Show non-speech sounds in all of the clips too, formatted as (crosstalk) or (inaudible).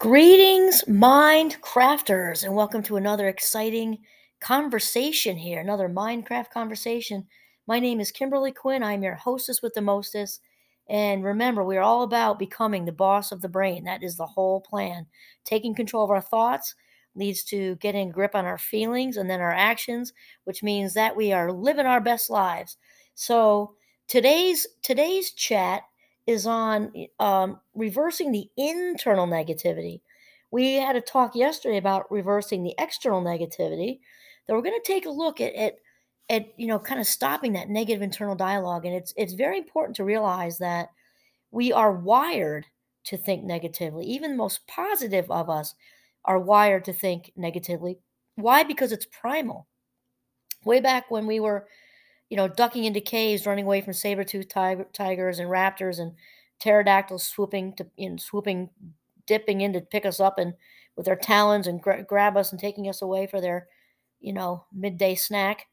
Greetings, mind crafters, and welcome to another exciting conversation here, another Mindcraft conversation. My name is Kimberly Quinn. I'm your hostess with the mostest. And remember, we're all about becoming the boss of the brain. That is the whole plan. Taking control of our thoughts leads to getting grip on our feelings and then our actions, which means that we are living our best lives. So today's today's chat is on um, reversing the internal negativity. We had a talk yesterday about reversing the external negativity. That we're going to take a look at, at at you know kind of stopping that negative internal dialogue, and it's it's very important to realize that we are wired to think negatively. Even the most positive of us are wired to think negatively. Why? Because it's primal. Way back when we were you know, ducking into caves, running away from saber-toothed tiger, tigers and raptors and pterodactyls swooping to you know, swooping, dipping in to pick us up and with their talons and gra- grab us and taking us away for their, you know, midday snack.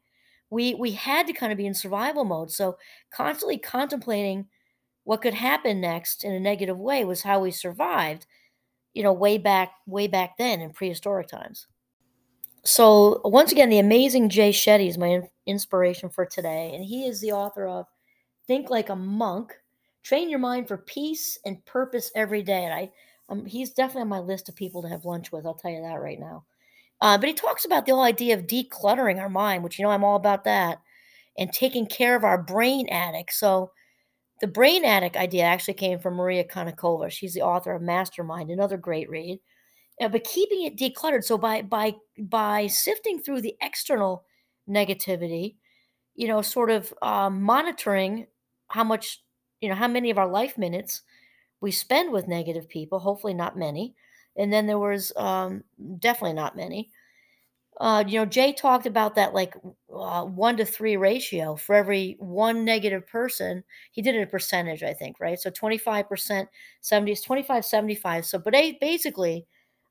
We we had to kind of be in survival mode. So constantly contemplating what could happen next in a negative way was how we survived, you know, way back way back then in prehistoric times. So once again, the amazing Jay Shetty is my inspiration for today, and he is the author of "Think Like a Monk: Train Your Mind for Peace and Purpose Every Day." And I, um, he's definitely on my list of people to have lunch with. I'll tell you that right now. Uh, but he talks about the whole idea of decluttering our mind, which you know I'm all about that, and taking care of our brain attic. So the brain attic idea actually came from Maria Konnikova. She's the author of Mastermind, another great read. Uh, but keeping it decluttered. So by by by sifting through the external negativity, you know, sort of um, monitoring how much, you know, how many of our life minutes we spend with negative people. Hopefully, not many. And then there was um, definitely not many. Uh, you know, Jay talked about that like uh, one to three ratio for every one negative person. He did it a percentage, I think, right? So 25%, 70 is 25, 75. So, but basically,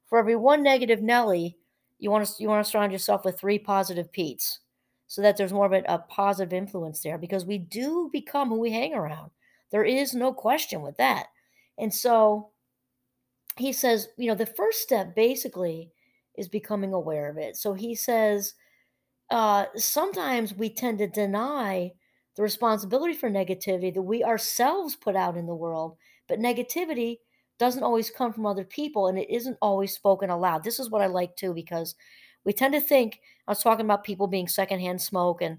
for every one negative Nelly, you want to you want to surround yourself with three positive Pete's, so that there's more of a, positive influence there. Because we do become who we hang around. There is no question with that. And so he says, you know, the first step basically is becoming aware of it. So he says, uh, sometimes we tend to deny the responsibility for negativity that we ourselves put out in the world, but negativity doesn't always come from other people and it isn't always spoken aloud. This is what I like too because we tend to think I was talking about people being secondhand smoke and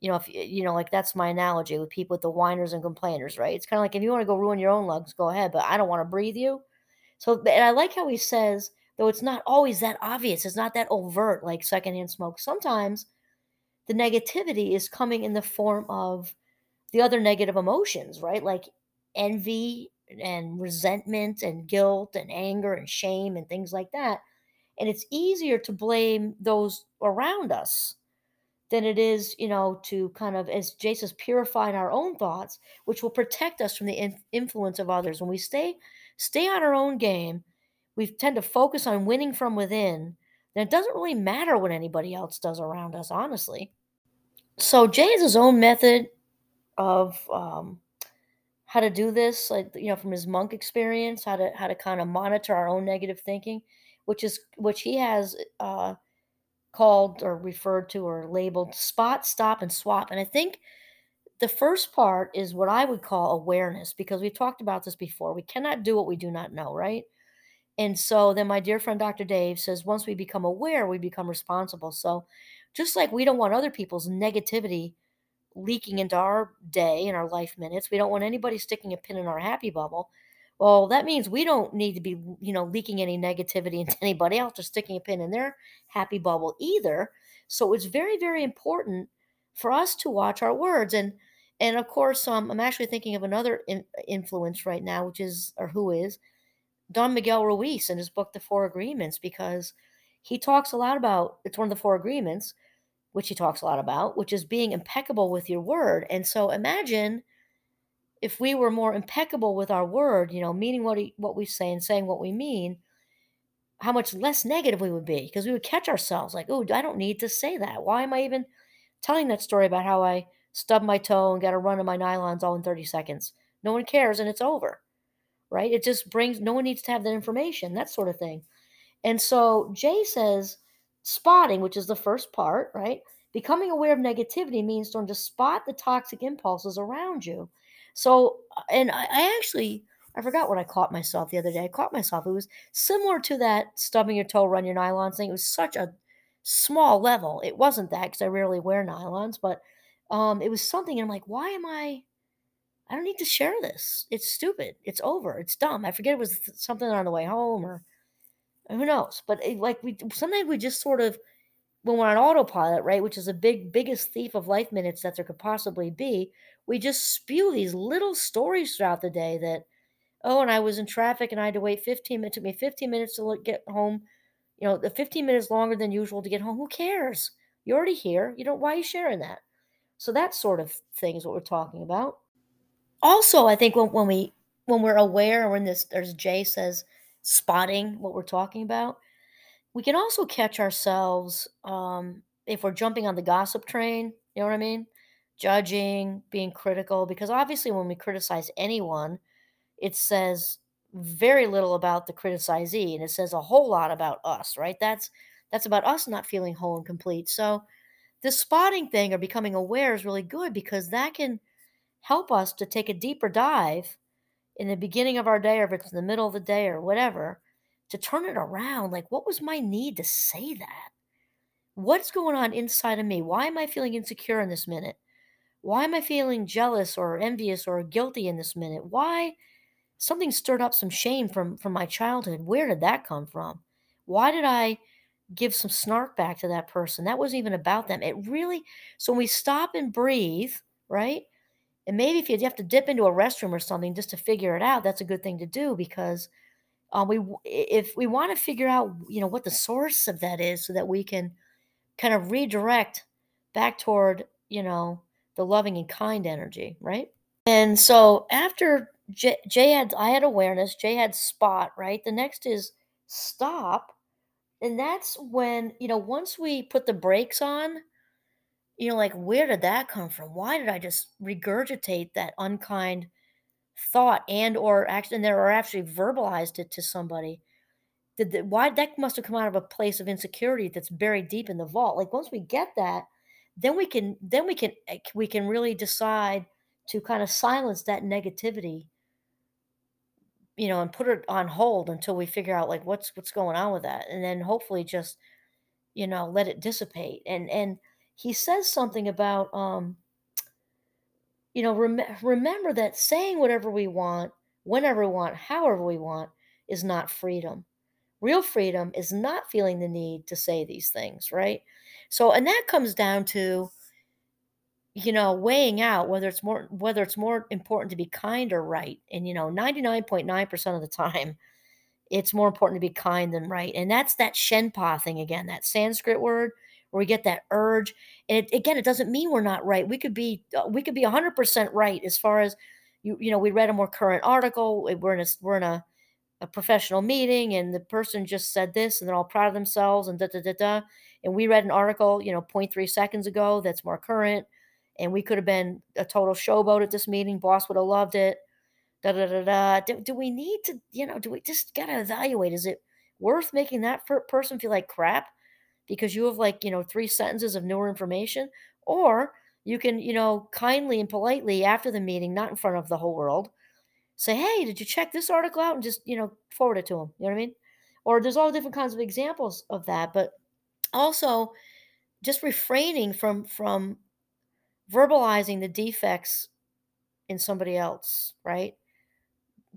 you know if you know like that's my analogy with people with the whiners and complainers, right? It's kind of like if you want to go ruin your own lungs, go ahead, but I don't want to breathe you. So and I like how he says though it's not always that obvious, it's not that overt like secondhand smoke. Sometimes the negativity is coming in the form of the other negative emotions, right? Like envy, and resentment and guilt and anger and shame and things like that. And it's easier to blame those around us than it is, you know, to kind of, as Jay says purifying our own thoughts, which will protect us from the in- influence of others. When we stay stay on our own game, we tend to focus on winning from within. Then it doesn't really matter what anybody else does around us, honestly. So Jay his own method of um, how to do this, like you know, from his monk experience, how to how to kind of monitor our own negative thinking, which is which he has uh, called or referred to or labeled spot, stop, and swap. And I think the first part is what I would call awareness, because we've talked about this before. We cannot do what we do not know, right? And so then my dear friend Dr. Dave says once we become aware, we become responsible. So just like we don't want other people's negativity leaking into our day and our life minutes. We don't want anybody sticking a pin in our happy bubble. Well, that means we don't need to be, you know, leaking any negativity into anybody else or sticking a pin in their happy bubble either. So it's very, very important for us to watch our words. And and of course, um, I'm actually thinking of another in, influence right now, which is or who is Don Miguel Ruiz in his book The Four Agreements, because he talks a lot about it's one of the four agreements which he talks a lot about, which is being impeccable with your word. And so imagine if we were more impeccable with our word, you know, meaning what he, what we say and saying what we mean, how much less negative we would be because we would catch ourselves like, oh, I don't need to say that. Why am I even telling that story about how I stubbed my toe and got a run of my nylons all in 30 seconds? No one cares and it's over. right? It just brings, no one needs to have that information, that sort of thing. And so Jay says, spotting, which is the first part, right? Becoming aware of negativity means starting to spot the toxic impulses around you. So, and I, I actually, I forgot what I caught myself the other day. I caught myself. It was similar to that stubbing your toe, run your nylons thing. It was such a small level. It wasn't that because I rarely wear nylons, but um, it was something. And I'm like, why am I? I don't need to share this. It's stupid. It's over. It's dumb. I forget it was something on the way home or who knows. But it, like we sometimes we just sort of when we're on autopilot, right, which is the big biggest thief of life minutes that there could possibly be, we just spew these little stories throughout the day that oh, and I was in traffic and I had to wait 15 minutes. It took me 15 minutes to get home. You know, the 15 minutes longer than usual to get home. Who cares? You're already here. You don't. Why are you sharing that? So that sort of thing is what we're talking about. Also, I think when, when we when we're aware, when this there's Jay says spotting what we're talking about, we can also catch ourselves um, if we're jumping on the gossip train. You know what I mean? Judging, being critical, because obviously when we criticize anyone, it says very little about the criticizee and it says a whole lot about us, right? That's that's about us not feeling whole and complete. So this spotting thing or becoming aware is really good because that can help us to take a deeper dive in the beginning of our day or if it's in the middle of the day or whatever to turn it around like what was my need to say that? What's going on inside of me? Why am i feeling insecure in this minute? Why am i feeling jealous or envious or guilty in this minute? Why something stirred up some shame from from my childhood? Where did that come from? Why did i give some snark back to that person? That wasn't even about them. It really so when we stop and breathe right and maybe if you have to dip into a restroom or something just to figure it out that's a good thing to do because um, we if we want to figure out you know what the source of that is so that we can kind of redirect back toward you know the loving and kind energy right and so after Jay, Jay had I had awareness, Jay had spot, right? The next is stop. And that's when, you know, once we put the brakes on, you know, like where did that come from? Why did I just regurgitate that unkind thought and or action there or actually verbalized it to somebody? Did the, why that must have come out of a place of insecurity that's buried deep in the vault. Like once we get that, then we can then we can eh, we can really decide to kind of silence that negativity you know, and put it on hold until we figure out like what's what's going on with that, and then hopefully just you know let it dissipate. And and he says something about um, you know, rem- remember that saying whatever we want, whenever we want, however we want, is not freedom. Real freedom is not feeling the need to say these things, right? So, and that comes down to you know weighing out whether it's more whether it's more important to be kind or right and you know 99.9% of the time it's more important to be kind than right and that's that shenpa thing again that sanskrit word where we get that urge and it, again it doesn't mean we're not right we could be uh, we could be 100% right as far as you you know we read a more current article we're in a we're in a, a professional meeting and the person just said this and they're all proud of themselves and da da da da and we read an article you know 0.3 seconds ago that's more current and we could have been a total showboat at this meeting. Boss would have loved it. Da da da da. Do, do we need to, you know, do we just gotta evaluate? Is it worth making that person feel like crap because you have like, you know, three sentences of newer information? Or you can, you know, kindly and politely after the meeting, not in front of the whole world, say, hey, did you check this article out? And just, you know, forward it to them. You know what I mean? Or there's all different kinds of examples of that. But also just refraining from from verbalizing the defects in somebody else, right?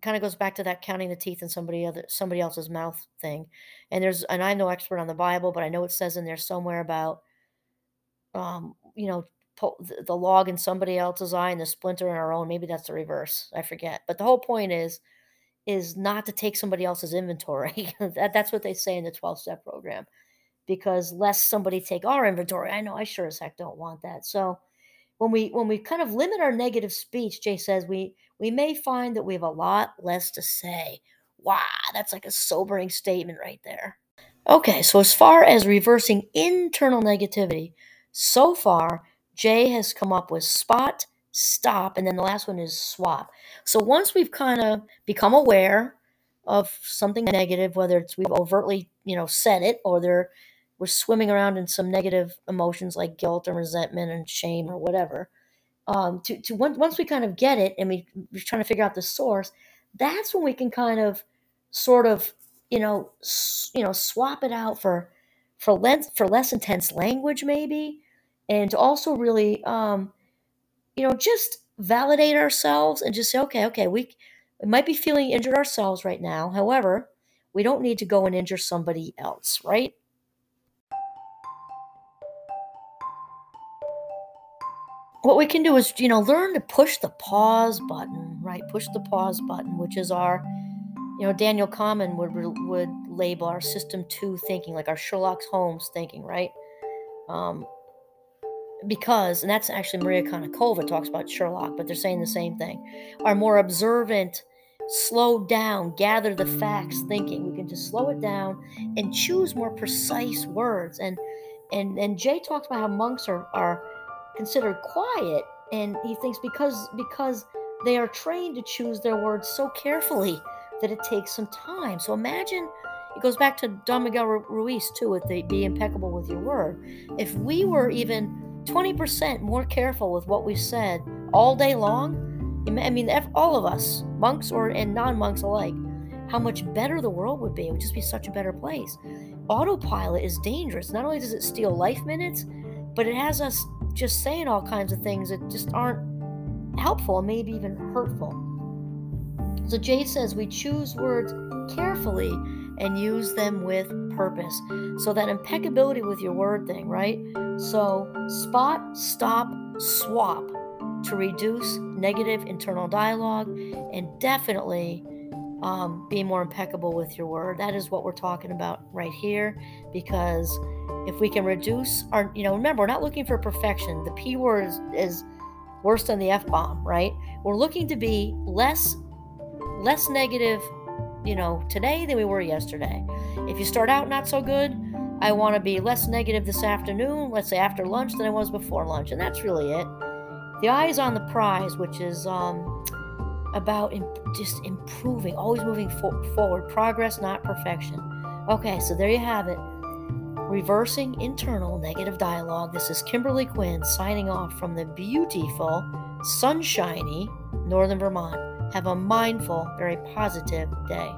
Kind of goes back to that counting the teeth in somebody other somebody else's mouth thing. And there's and I'm no expert on the Bible, but I know it says in there somewhere about um, you know, the log in somebody else's eye and the splinter in our own. Maybe that's the reverse. I forget. But the whole point is is not to take somebody else's inventory. (laughs) that, that's what they say in the 12 step program. Because lest somebody take our inventory. I know I sure as heck don't want that. So when we when we kind of limit our negative speech, Jay says we we may find that we have a lot less to say. Wow, that's like a sobering statement right there. Okay, so as far as reversing internal negativity, so far Jay has come up with spot, stop, and then the last one is swap. So once we've kind of become aware of something negative, whether it's we've overtly, you know, said it or they're we're swimming around in some negative emotions like guilt and resentment and shame or whatever. Um, to, to once we kind of get it and we, we're trying to figure out the source, that's when we can kind of sort of you know s- you know swap it out for for less for less intense language maybe and to also really um you know just validate ourselves and just say okay okay we, we might be feeling injured ourselves right now however we don't need to go and injure somebody else right what we can do is you know learn to push the pause button right? Push the pause button which is our you know daniel kahneman would would label our system 2 thinking like our sherlock holmes thinking right? Um, because and that's actually maria konnikova talks about sherlock but they're saying the same thing. Our more observant slow down gather the facts thinking. We can just slow it down and choose more precise words. And and and jay talks about how monks are are considered quiet and he thinks because because they are trained to choose their words so carefully that it takes some time. So imagine it goes back to don miguel ruiz too with the be impeccable with your word. If we were even 20% more careful with what we said all day long i mean all of us monks or and non-monks alike how much better the world would be. It would just be such a better place. Autopilot is dangerous. Not only does it steal life minutes but it has us just saying all kinds of things that just aren't helpful, maybe even hurtful. So Jay says we choose words carefully and use them with purpose. So that impeccability with your word thing, right? So spot, stop, swap to reduce negative internal dialogue and definitely um, be more impeccable with your word. That is what we're talking about right here because if we can reduce our, you know, remember, we're not looking for perfection. The P word is, is worse than the F bomb, right? We're looking to be less, less negative, you know, today than we were yesterday. If you start out not so good, I want to be less negative this afternoon, let's say after lunch, than I was before lunch. And that's really it. The eye is on the prize, which is um, about just improving, always moving forward. Progress, not perfection. Okay, so there you have it. Reversing internal negative dialogue. This is Kimberly Quinn signing off from the beautiful, sunshiny Northern Vermont. Have a mindful, very positive day.